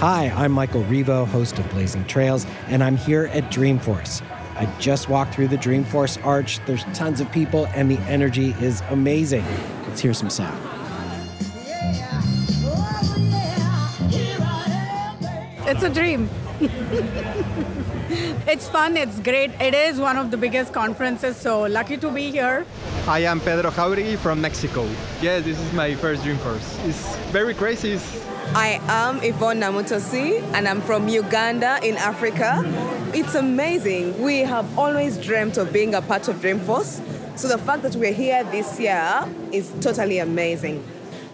Hi, I'm Michael Revo, host of Blazing Trails, and I'm here at Dreamforce. I just walked through the Dreamforce Arch. There's tons of people, and the energy is amazing. Let's hear some sound. It's a dream. it's fun, it's great. It is one of the biggest conferences, so lucky to be here. I am Pedro Jauregui from Mexico. Yes, this is my first Dreamforce. It's very crazy. It's I am Yvonne Namutosi and I'm from Uganda in Africa. It's amazing. We have always dreamt of being a part of Dreamforce. So the fact that we're here this year is totally amazing.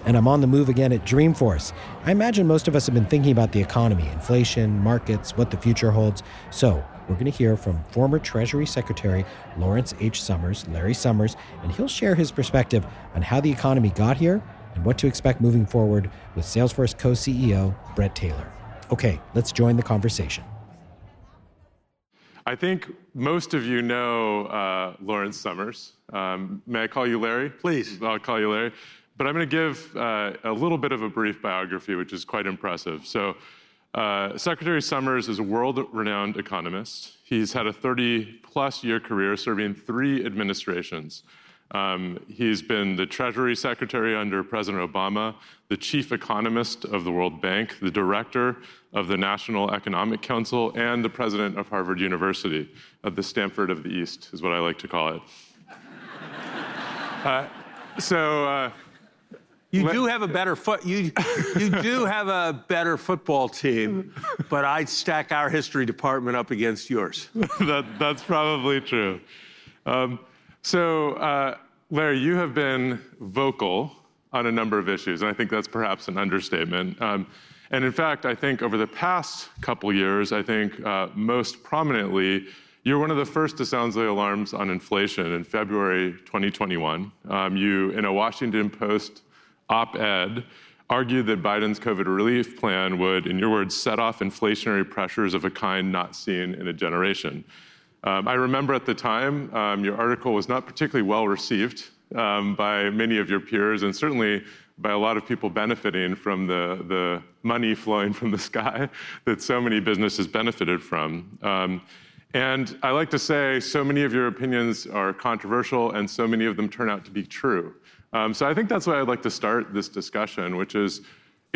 And I'm on the move again at Dreamforce. I imagine most of us have been thinking about the economy, inflation, markets, what the future holds. So we're going to hear from former Treasury Secretary Lawrence H. Summers, Larry Summers, and he'll share his perspective on how the economy got here and what to expect moving forward with Salesforce co CEO Bret Taylor. Okay, let's join the conversation. I think most of you know uh, Lawrence Summers. Um, may I call you Larry? Please. I'll call you Larry. But I'm going to give uh, a little bit of a brief biography, which is quite impressive. So, uh, Secretary Summers is a world renowned economist. He's had a 30 plus year career serving three administrations. Um, he's been the Treasury Secretary under President Obama, the Chief Economist of the World Bank, the Director of the National Economic Council, and the President of Harvard University, of the Stanford of the East, is what I like to call it. uh, so, uh, you do have a better foot. You you do have a better football team, but I'd stack our history department up against yours. that, that's probably true. Um, so, uh, Larry, you have been vocal on a number of issues, and I think that's perhaps an understatement. Um, and in fact, I think over the past couple years, I think uh, most prominently, you're one of the first to sound the alarms on inflation in February 2021. Um, you, in a Washington Post op ed, argued that Biden's COVID relief plan would, in your words, set off inflationary pressures of a kind not seen in a generation. Um, I remember at the time, um, your article was not particularly well received um, by many of your peers, and certainly by a lot of people benefiting from the, the money flowing from the sky that so many businesses benefited from. Um, and I like to say, so many of your opinions are controversial, and so many of them turn out to be true. Um, so I think that's why I'd like to start this discussion, which is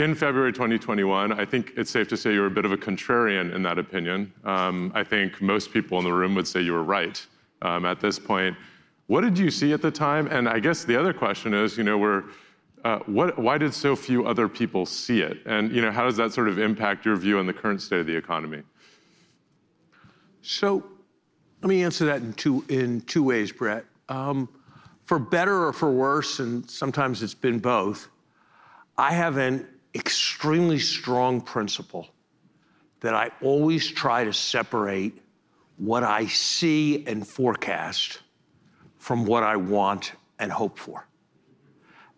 in February 2021, I think it's safe to say you were a bit of a contrarian in that opinion. Um, I think most people in the room would say you were right um, at this point. What did you see at the time? And I guess the other question is, you know, we're, uh, what, why did so few other people see it? And you know, how does that sort of impact your view on the current state of the economy? So, let me answer that in two in two ways, Bret. Um, for better or for worse, and sometimes it's been both. I have an extremely strong principle that I always try to separate what I see and forecast from what I want and hope for.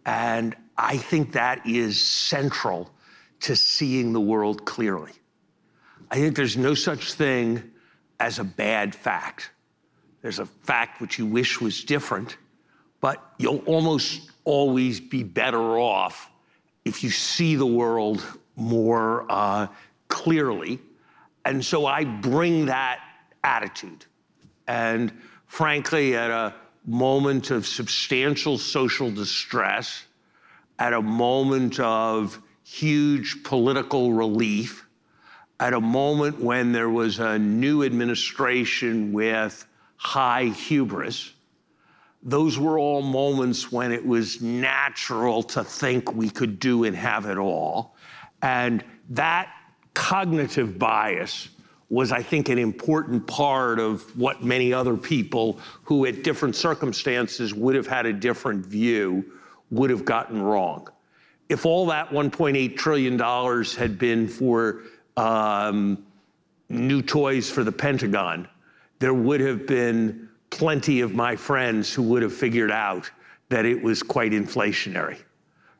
And I think that is central to seeing the world clearly. I think there's no such thing as a bad fact. There's a fact which you wish was different, but you'll almost always be better off if you see the world more uh, clearly. And so I bring that attitude. And frankly, at a moment of substantial social distress, at a moment of huge political relief, at a moment when there was a new administration with high hubris, those were all moments when it was natural to think we could do and have it all. And that cognitive bias was, I think, an important part of what many other people who, at different circumstances, would have had a different view would have gotten wrong. If all that $1.8 trillion had been for um, new toys for the Pentagon, there would have been plenty of my friends who would have figured out that it was quite inflationary.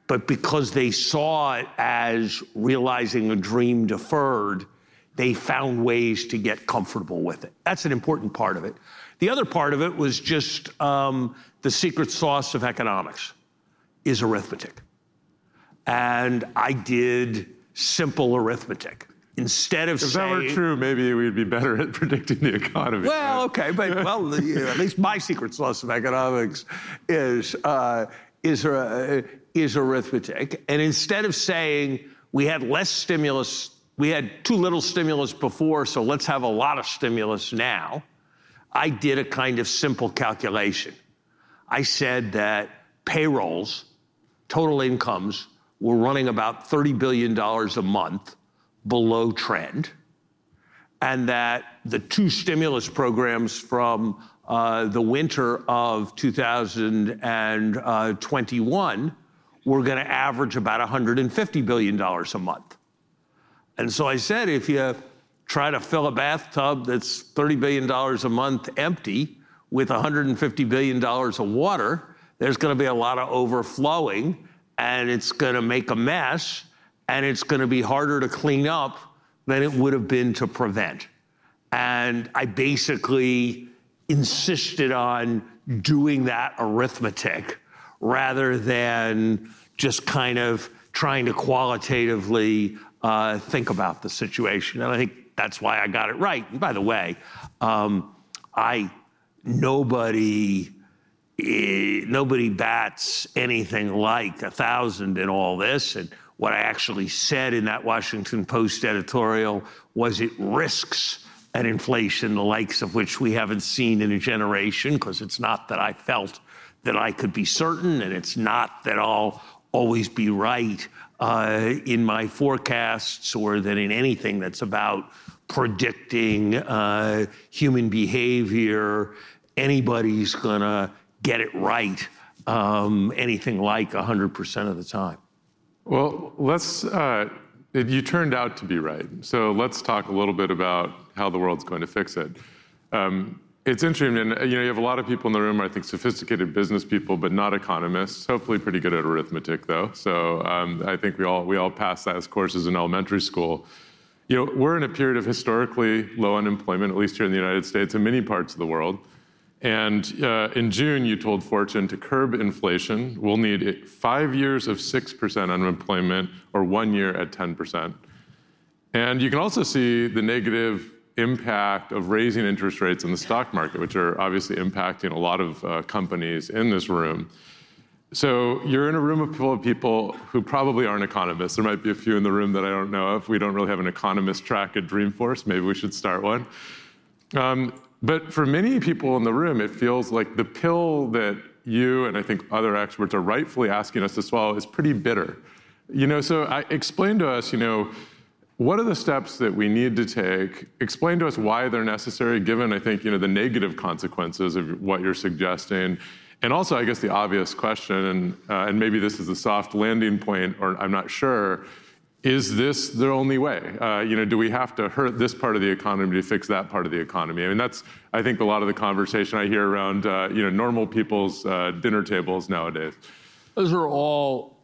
But because they saw it as realizing a dream deferred, they found ways to get comfortable with it. That's an important part of it. The other part of it was just um, the secret sauce of economics is arithmetic. And I did simple arithmetic. Instead of If that were true, maybe we'd be better at predicting the economy. well, okay, but well, the- at least my secret sauce of economics is uh, is uh, is arithmetic. And instead of saying we had less stimulus, we had too little stimulus before, so let's have a lot of stimulus now. I did a kind of simple calculation. I said that payrolls, total incomes, were running about $30 billion a month below trend, and that the two stimulus programs from uh, the winter of 2021 were going to average about $150 billion a month. And so I said, if you try to fill a bathtub that's $30 billion a month empty with $150 billion of water, there's going to be a lot of overflowing and it's going to make a mess and it's going to be harder to clean up than it would have been to prevent. And I basically insisted on doing that arithmetic rather than just kind of trying to qualitatively uh, think about the situation. And I think that's why I got it right. And by the way, um, I nobody eh, nobody bats anything like a thousand in all this. And what I actually said in that Washington Post editorial was it risks an inflation the likes of which we haven't seen in a generation, because it's not that I felt that I could be certain, and it's not that I'll always be right uh, in my forecasts or that in anything that's about predicting uh, human behavior, anybody's gonna get it right um, anything like 100% of the time. Well, let's. Uh, it, you turned out to be right. So let's talk a little bit about how the world's going to fix it. Um, it's interesting, and you know, you have a lot of people in the room. I think sophisticated business people, but not economists. Hopefully, pretty good at arithmetic, though. So um, I think we all we all passed that as courses in elementary school. You know, we're in a period of historically low unemployment, at least here in the United States and many parts of the world. And uh, in June, you told Fortune to curb inflation, we'll need five years of 6% unemployment or one year at 10%. And you can also see the negative impact of raising interest rates in the stock market, which are obviously impacting a lot of uh, companies in this room. So you're in a room full of people who probably aren't economists. There might be a few in the room that I don't know of. We don't really have an economist track at Dreamforce. Maybe we should start one. Um, but for many people in the room, it feels like the pill that you and I think other experts are rightfully asking us to swallow is pretty bitter. You know, so I, explain to us, you know, what are the steps that we need to take? Explain to us why they're necessary, given I think you know the negative consequences of what you're suggesting, and also I guess the obvious question, and uh, and maybe this is a soft landing point, or I'm not sure is this the only way? Uh, you know, do we have to hurt this part of the economy to fix that part of the economy? I mean, that's I think a lot of the conversation I hear around uh, you know normal people's uh, dinner tables nowadays. Those are all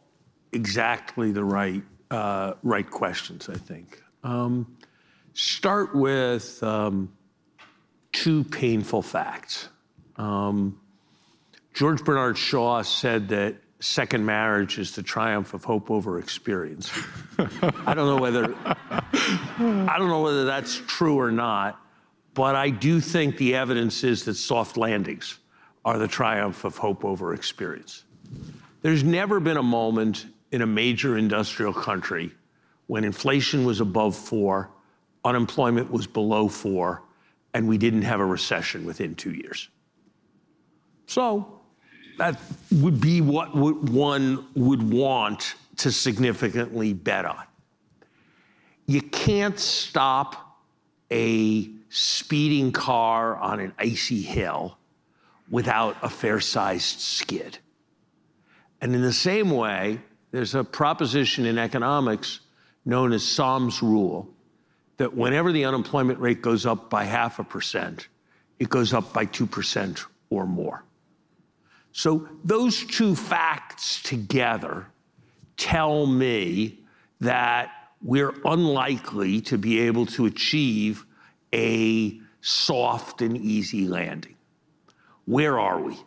exactly the right uh, right questions. I think. Um, start with um, two painful facts. Um, George Bernard Shaw said that second marriage is the triumph of hope over experience. I don't know whether I don't know whether that's true or not, but I do think the evidence is that soft landings are the triumph of hope over experience. There's never been a moment in a major industrial country when inflation was above 4, unemployment was below 4, and we didn't have a recession within 2 years. So, that would be what one would want to significantly bet on. You can't stop a speeding car on an icy hill without a fair sized skid. And in the same way, there's a proposition in economics known as Sahm's rule that whenever the unemployment rate goes up by half a percent, it goes up by 2% or more. So those two facts together tell me that we're unlikely to be able to achieve a soft and easy landing. Where are we?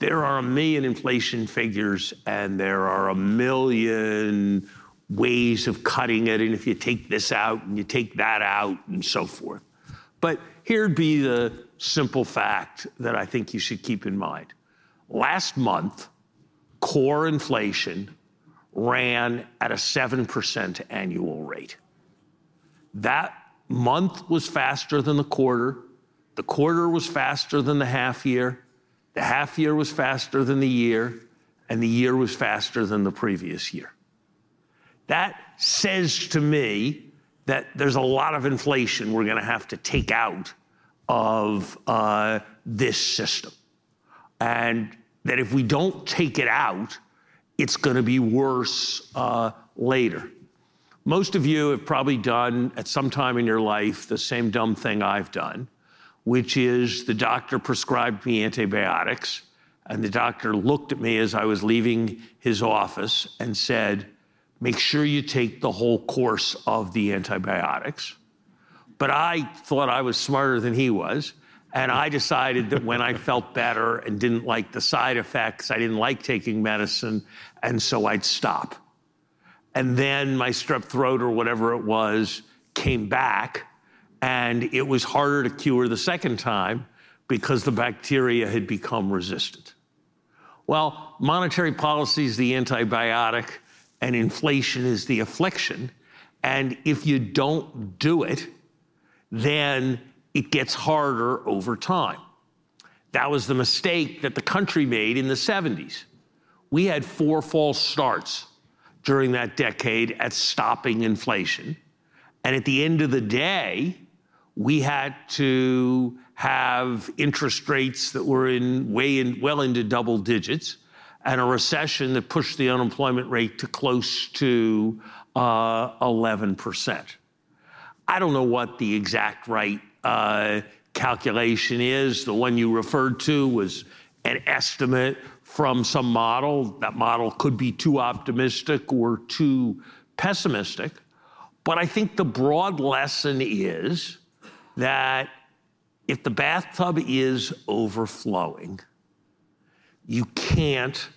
There are a million inflation figures, and there are a million ways of cutting it, and if you take this out and you take that out, and so forth. But here'd be the simple fact that I think you should keep in mind. Last month, core inflation ran at a 7% annual rate. That month was faster than the quarter. The quarter was faster than the half year. The half year was faster than the year. And the year was faster than the previous year. That says to me that there's a lot of inflation we're going to have to take out of uh, this system. And that if we don't take it out, it's going to be worse uh, later. Most of you have probably done at some time in your life the same dumb thing I've done, which is the doctor prescribed me antibiotics, and the doctor looked at me as I was leaving his office and said, Make sure you take the whole course of the antibiotics. But I thought I was smarter than he was. And I decided that when I felt better and didn't like the side effects, I didn't like taking medicine, and so I'd stop. And then my strep throat or whatever it was came back, and it was harder to cure the second time because the bacteria had become resistant. Well, monetary policy is the antibiotic, and inflation is the affliction. And if you don't do it, then it gets harder over time. That was the mistake that the country made in the 70s. We had four false starts during that decade at stopping inflation. And at the end of the day, we had to have interest rates that were in way in well into double digits and a recession that pushed the unemployment rate to close to uh, 11%. I don't know what the exact right Uh, calculation is. The one you referred to was an estimate from some model. That model could be too optimistic or too pessimistic. But I think the broad lesson is that if the bathtub is overflowing, you can't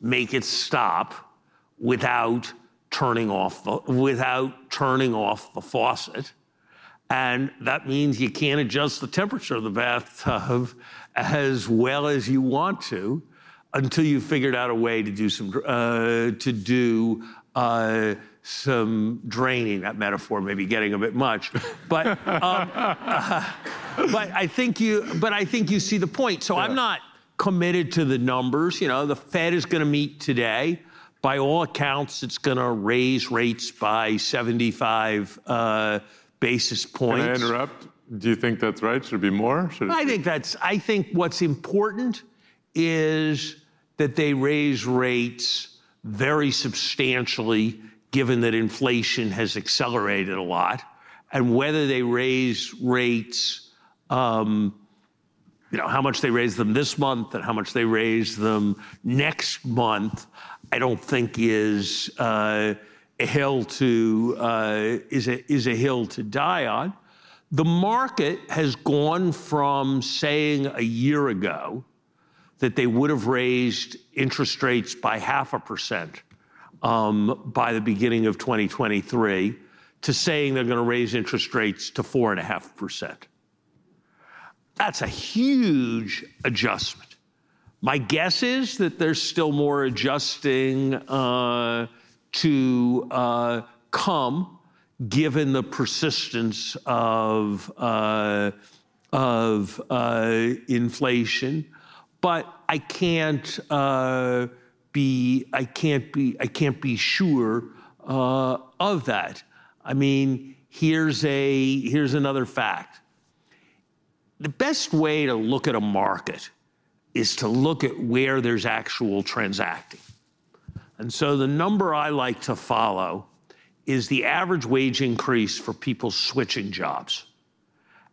make it stop without turning off the, without turning off the faucet. And that means you can't adjust the temperature of the bathtub as well as you want to until you've figured out a way to do some uh, to do uh, some draining. That metaphor may be getting a bit much, but um, uh, but I think you but I think you see the point. So yeah. I'm not committed to the numbers. You know, the Fed is going to meet today. By all accounts, it's going to raise rates by 75 uh, basis points. Can I interrupt? Do you think that's right? Should it be more? Should I think that's. I think what's important is that they raise rates very substantially, given that inflation has accelerated a lot, and whether they raise rates. Um, you know how much they raise them this month and how much they raise them next month. I don't think is uh, hill to uh, is a is a hill to die on. The market has gone from saying a year ago that they would have raised interest rates by half a percent um, by the beginning of 2023 to saying they're going to raise interest rates to four and a half percent. That's a huge adjustment. My guess is that there's still more adjusting uh, to uh, come, given the persistence of uh, of uh, inflation. But I can't uh, be I can't be I can't be sure uh, of that. I mean, here's a here's another fact. The best way to look at a market is to look at where there's actual transacting. And so the number I like to follow is the average wage increase for people switching jobs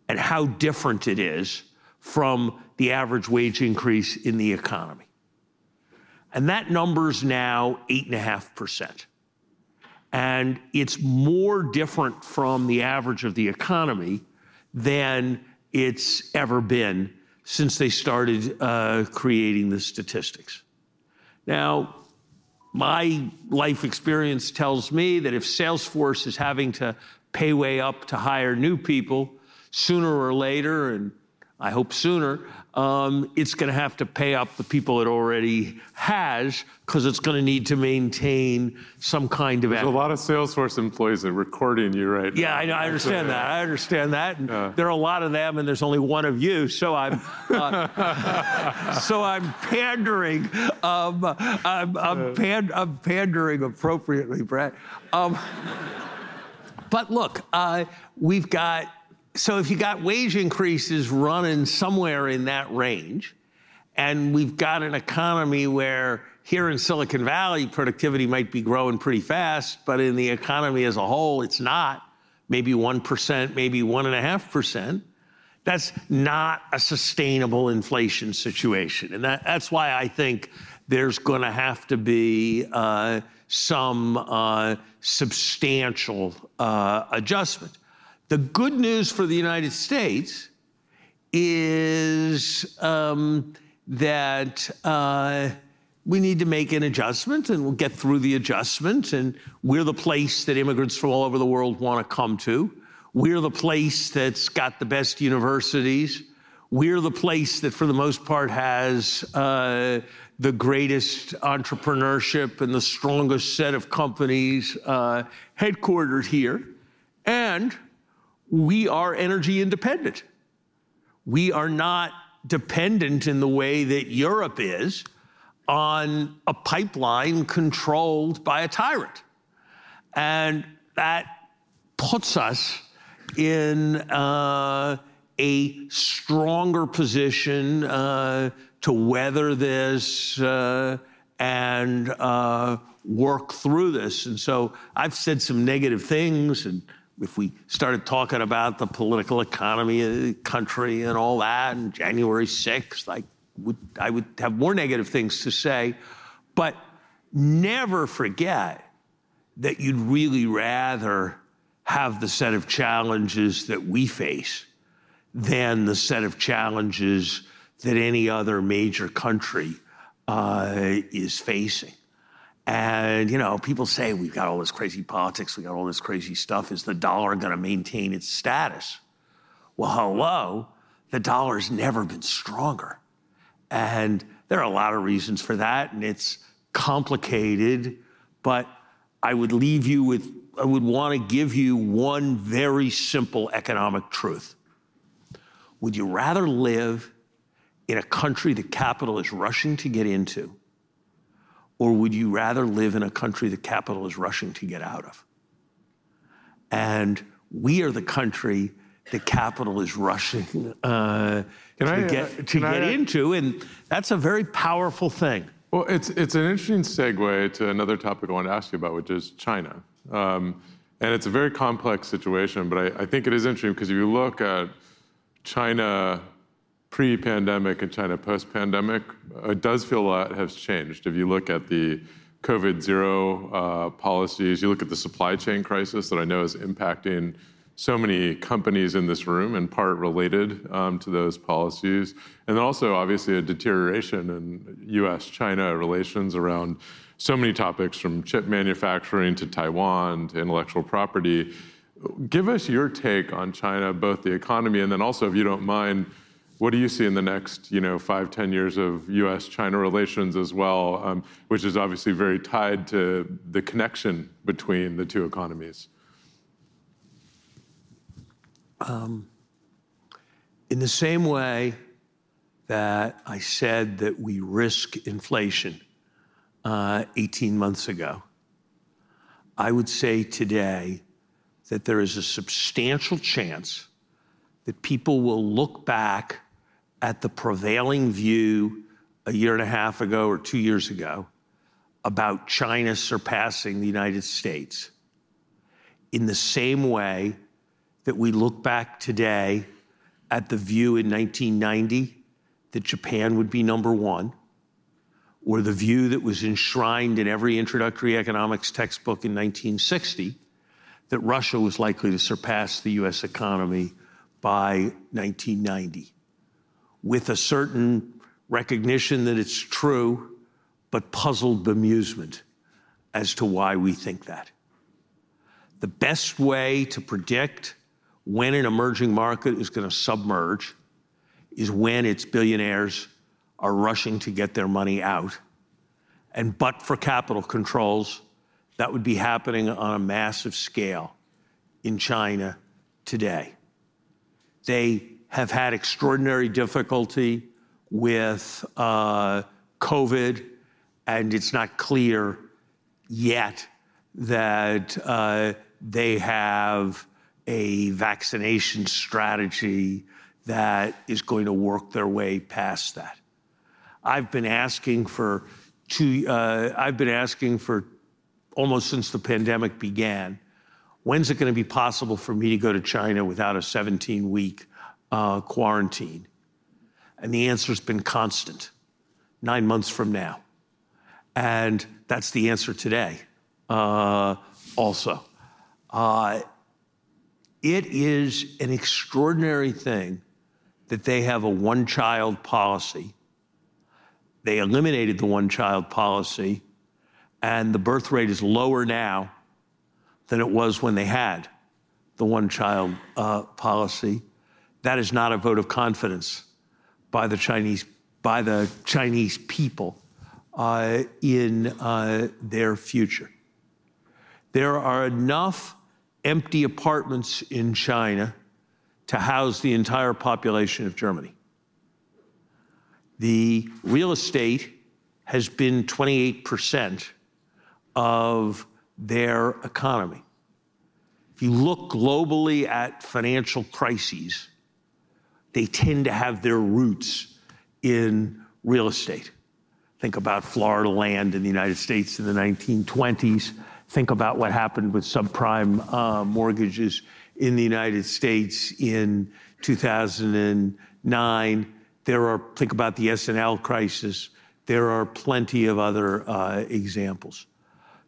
and how different it is from the average wage increase in the economy. And that number is now 8.5%. And it's more different from the average of the economy than it's ever been since they started uh, creating the statistics. Now, my life experience tells me that if Salesforce is having to pay way up to hire new people, sooner or later, and I hope sooner, um, it's going to have to pay up the people it already has because it's going to need to maintain some kind of. There's a lot of Salesforce employees that are recording you right yeah, now. I know. I understand that. I understand that. And Yeah. There are a lot of them, and there's only one of you. So I'm, uh, so I'm pandering. Um, I'm, I'm, pan, I'm pandering appropriately, Bret. Um, but look, uh, we've got. So if you got wage increases running somewhere in that range, and we've got an economy where here in Silicon Valley, productivity might be growing pretty fast, but in the economy as a whole, it's not. Maybe 1%, maybe 1.5%. That's not a sustainable inflation situation. And that, that's why I think there's going to have to be uh, some uh, substantial uh, adjustment. The good news for the United States is um, that uh, we need to make an adjustment and we'll get through the adjustment. And we're the place that immigrants from all over the world want to come to. We're the place that's got the best universities. We're the place that, for the most part, has uh, the greatest entrepreneurship and the strongest set of companies uh, headquartered here. And we are energy independent. We are not dependent in the way that Europe is on a pipeline controlled by a tyrant. And that puts us in uh, a stronger position uh, to weather this uh, and uh, work through this. And so I've said some negative things and if we started talking about the political economy of the country and all that, and January 6th, I would, I would have more negative things to say. But never forget that you'd really rather have the set of challenges that we face than the set of challenges that any other major country uh, is facing. And, you know, people say we've got all this crazy politics, we got all this crazy stuff. Is the dollar going to maintain its status? Well, hello, the dollar's never been stronger. And there are a lot of reasons for that, and it's complicated, but I would leave you with, I would want to give you one very simple economic truth. Would you rather live in a country the capital is rushing to get into? Or would you rather live in a country the capital is rushing to get out of? And we are the country the capital is rushing uh, to I, uh, get, to can I, into. And that's a very powerful thing. Well, it's it's an interesting segue to another topic I want to ask you about, which is China. Um, and it's a very complex situation, but I, I think it is interesting because if you look at China pre-pandemic and China post-pandemic, it does feel a lot has changed. If you look at the COVID zero uh, policies, you look at the supply chain crisis that I know is impacting so many companies in this room, in part related um, to those policies, and then also obviously a deterioration in U.S.-China relations around so many topics, from chip manufacturing to Taiwan to intellectual property. Give us your take on China, both the economy and then also, if you don't mind, what do you see in the next, you know, five, ten years of U.S.-China relations as well, um, which is obviously very tied to the connection between the two economies? In the same way that I said that we risk inflation uh, 18 months ago, I would say today that there is a substantial chance that people will look back at the prevailing view a year and a half ago or two years ago about China surpassing the United States in the same way that we look back today at the view in 1990 that Japan would be number one, or the view that was enshrined in every introductory economics textbook in 1960 that Russia was likely to surpass the US economy by 1990, with a certain recognition that it's true, but puzzled bemusement as to why we think that. The best way to predict when an emerging market is going to submerge is when its billionaires are rushing to get their money out. And but for capital controls, that would be happening on a massive scale in China today. They have had extraordinary difficulty with uh, COVID, and it's not clear yet that uh, they have a vaccination strategy that is going to work their way past that. I've been asking for uh, I've been asking for almost since the pandemic began, when's it going to be possible for me to go to China without a 17 week uh, quarantine? And the answer's been constant nine months from now. And that's the answer today, uh, also. Uh, it is an extraordinary thing that they have a one child policy. They eliminated the one child policy, and the birth rate is lower now than it was when they had the one child uh, policy. That is not a vote of confidence by the Chinese, by the Chinese people uh, in uh, their future. There are enough empty apartments in China to house the entire population of Germany. The real estate has been 28% of their economy. If you look globally at financial crises, they tend to have their roots in real estate. Think about Florida land in the United States in the 1920s. Think about what happened with subprime uh, mortgages in the United States in 2009. There are, think about the S&L crisis. There are plenty of other uh, examples.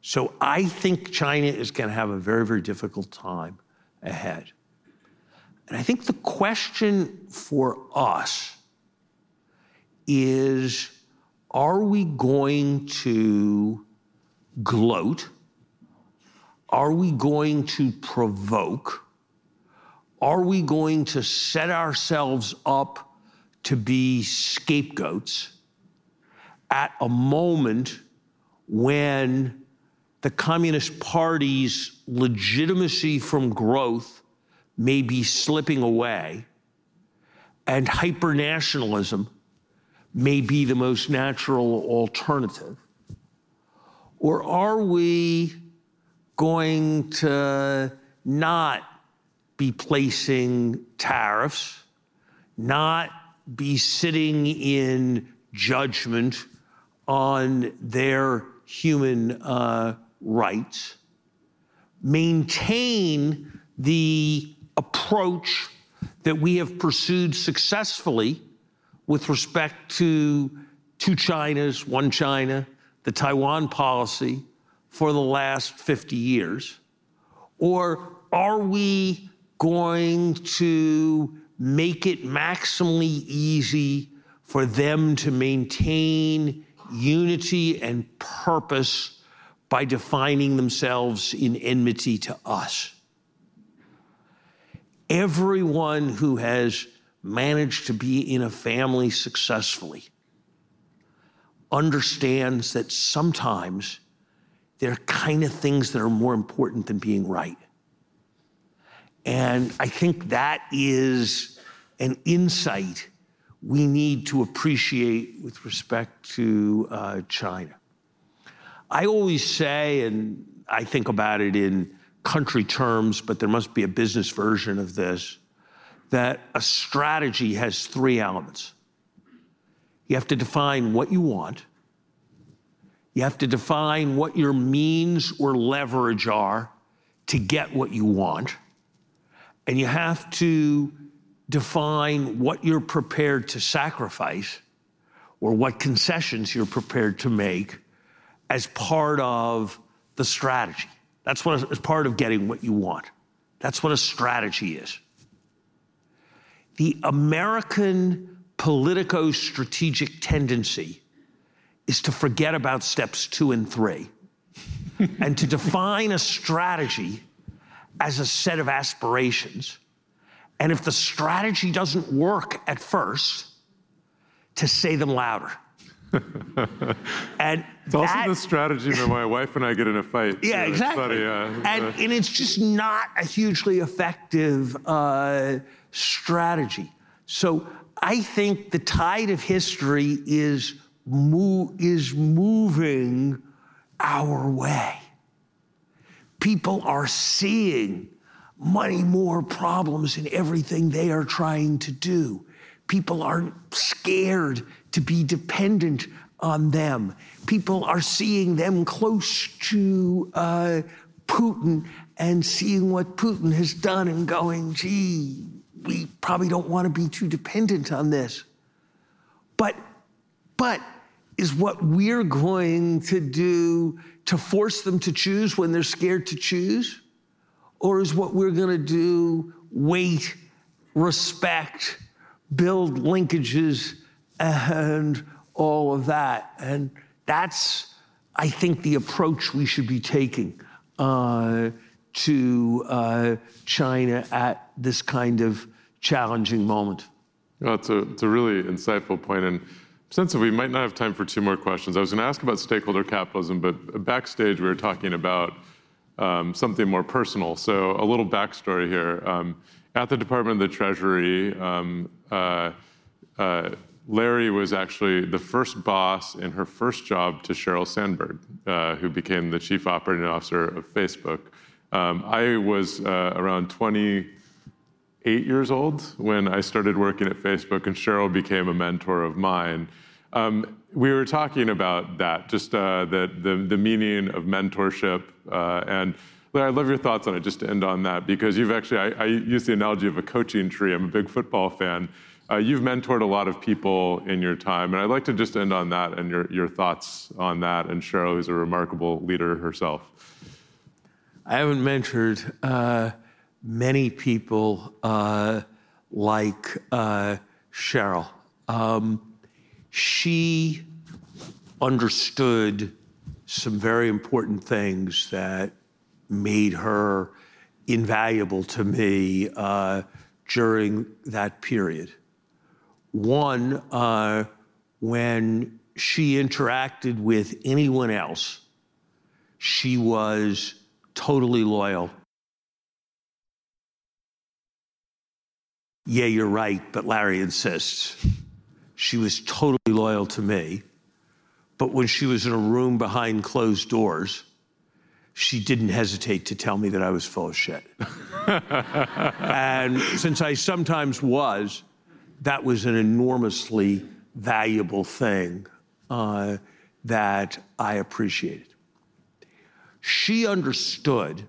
So I think China is going to have a very, very difficult time ahead. And I think the question for us is are we going to gloat? Are we going to provoke? Are we going to set ourselves up to be scapegoats at a moment when the Communist Party's legitimacy from growth may be slipping away and hypernationalism may be the most natural alternative? Or are we going to not be placing tariffs, not be sitting in judgment on their human uh, rights, maintain the approach that we have pursued successfully with respect to two Chinas, one China, the Taiwan policy for the last 50 years? Or are we going to make it maximally easy for them to maintain unity and purpose by defining themselves in enmity to us? Everyone who has managed to be in a family successfully understands that sometimes there are kind of things that are more important than being right. And I think that is an insight we need to appreciate with respect to uh, China. I always say, and I think about it in country terms, but there must be a business version of this that a strategy has three elements. You have to define what you want. You have to define what your means or leverage are to get what you want. And you have to define what you're prepared to sacrifice or what concessions you're prepared to make as part of the strategy. That's what is part of getting what you want. That's what a strategy is the American politico strategic tendency is to forget about steps two and three and to define a strategy as a set of aspirations. And if the strategy doesn't work at first, to say them louder. and it's also the strategy when my wife and I get in a fight. Yeah, exactly. Funny, uh, and, uh, and, it's just not a hugely effective uh, strategy. So I think the tide of history is mo- is moving our way. People are seeing many more problems in everything they are trying to do. People aren't scared to be dependent on them. People are seeing them close to uh, Putin and seeing what Putin has done and going, gee, we probably don't want to be too dependent on this. But, but is what we're going to do to force them to choose when they're scared to choose? Or is what we're going to do wait, respect, build linkages, and all of that? And that's, I think, the approach we should be taking uh, to uh, China at this kind of challenging moment. Well, it's a, it's a really insightful point. And since we might not have time for two more questions, I was going to ask about stakeholder capitalism, but backstage we were talking about um, something more personal. So a little backstory here. Um, at the Department of the Treasury, um, uh, uh, Larry was actually the first boss in her first job to Sheryl Sandberg, uh, who became the chief operating officer of Facebook. Um, I was uh, around 28 years old when I started working at Facebook, and Sheryl became a mentor of mine. Um, we were talking about that, just uh, the, the, the, meaning of mentorship. Uh, and Larry, I'd love your thoughts on it, just to end on that, because you've actually, I, I use the analogy of a coaching tree. I'm a big football fan. Uh, you've mentored a lot of people in your time, and I'd like to just end on that and your, your thoughts on that. And Sheryl, who's a remarkable leader herself. I haven't mentored uh, many people uh, like uh, Sheryl. Um, she understood some very important things that made her invaluable to me uh, during that period. One, uh, when she interacted with anyone else, she was totally loyal Yeah, you're right, but Larry insists. She was totally loyal to me. But when she was in a room behind closed doors, she didn't hesitate to tell me that I was full of shit. and since I sometimes was, that was an enormously valuable thing uh, that I appreciated. She understood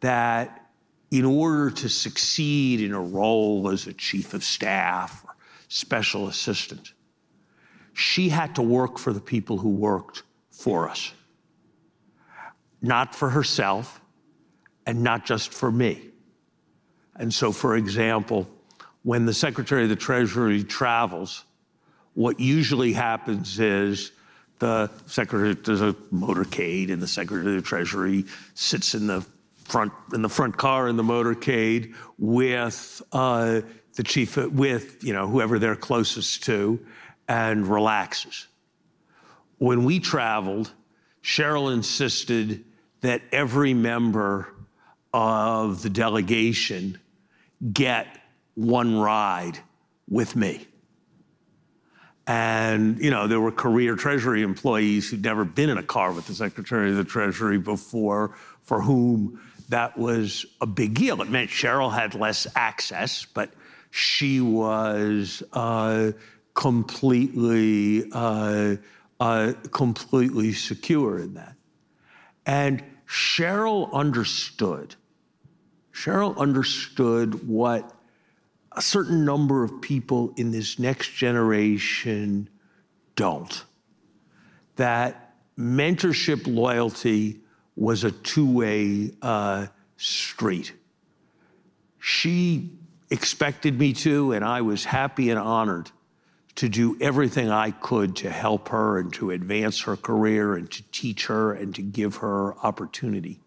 that in order to succeed in a role as a chief of staff or special assistant, she had to work for the people who worked for us, not for herself and not just for me. And so, for example, when the Secretary of the Treasury travels, what usually happens is the Secretary, there's a motorcade, and the Secretary of the Treasury sits in the front in the front car in the motorcade with uh, the chief, with you know whoever they're closest to, and relaxes. When we traveled, Sheryl insisted that every member of the delegation get one ride with me. And, you know, there were career Treasury employees who'd never been in a car with the Secretary of the Treasury before, for whom that was a big deal. It meant Sheryl had less access, but she was uh, completely, uh, uh, completely secure in that. And Sheryl understood. Sheryl understood what a certain number of people in this next generation don't. That mentorship loyalty was a two way uh, street. She expected me to, and I was happy and honored to do everything I could to help her and to advance her career and to teach her and to give her opportunity.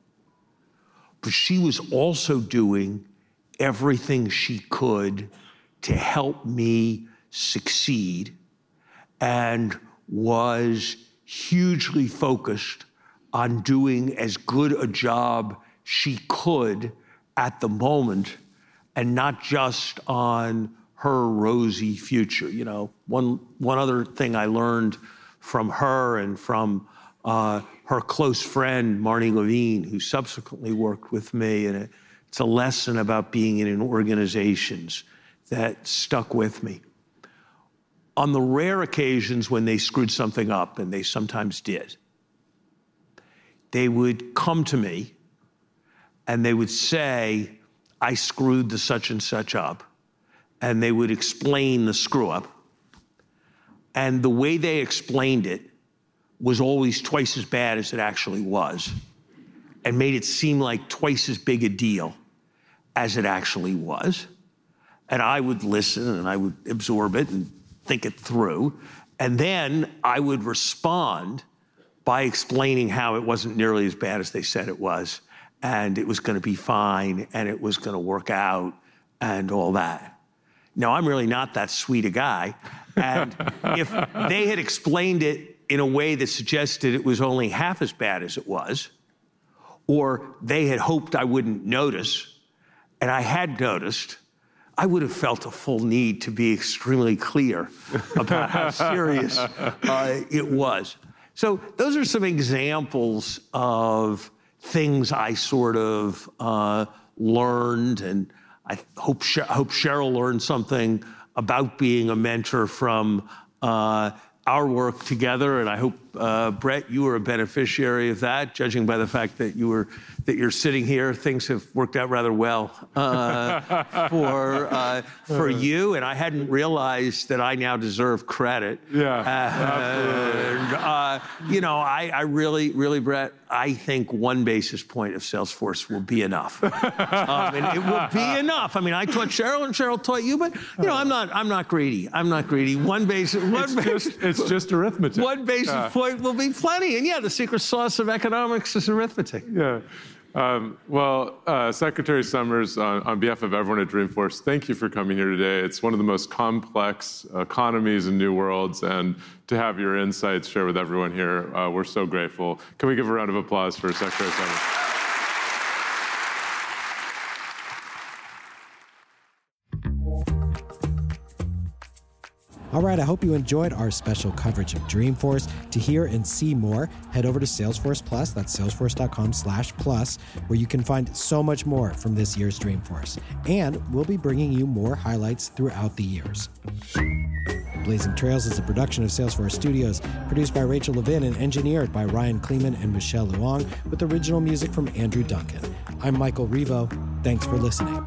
But she was also doing everything she could to help me succeed and was hugely focused on doing as good a job she could at the moment and not just on her rosy future. You know, one, one other thing I learned from her and from uh, her close friend, Marne Levine, who subsequently worked with me, and it's a lesson about being in organizations that stuck with me. On the rare occasions when they screwed something up, and they sometimes did, they would come to me and they would say, I screwed the such and such up. And they would explain the screw up. And the way they explained it was always twice as bad as it actually was and made it seem like twice as big a deal as it actually was. And I would listen and I would absorb it and think it through. And then I would respond by explaining how it wasn't nearly as bad as they said it was and it was going to be fine and it was going to work out and all that. Now, I'm really not that sweet a guy. And if they had explained it in a way that suggested it was only half as bad as it was, or they had hoped I wouldn't notice, and I had noticed, I would have felt a full need to be extremely clear about how serious uh, it was. So, those are some examples of things I sort of uh, learned, and I hope, hope Sheryl learned something about being a mentor from uh, our work together. And I hope, uh, Bret, you were a beneficiary of that, judging by the fact that you were that you're sitting here. Things have worked out rather well uh, for uh, for you, and I hadn't realized that I now deserve credit. Yeah, and, uh, you know, I, I, really, really, Bret, I think one basis point of Salesforce will be enough. um, and it will be enough. I mean, I taught Sheryl, and Sheryl taught you, but you know, I'm not, I'm not greedy. I'm not greedy. One basis, one it's basis, just, it's just arithmetic. One basis point will be plenty. And yeah, the secret sauce of economics is arithmetic. Yeah. Um, well, uh, Secretary Summers, on, on, behalf of everyone at Dreamforce, thank you for coming here today. It's one of the most complex economies and new worlds, and to have your insights share with everyone here, uh, we're so grateful. Can we give a round of applause for Secretary Summers? All right, I hope you enjoyed our special coverage of Dreamforce. To hear and see more, head over to Salesforce Plus, that's salesforce.com slash plus, where you can find so much more from this year's Dreamforce. And we'll be bringing you more highlights throughout the years. Blazing Trails is a production of Salesforce Studios, produced by Rachel Levin and engineered by Ryan Kleeman and Michelle Luong, with original music from Andrew Duncan. I'm Michael Rivo. Thanks for listening.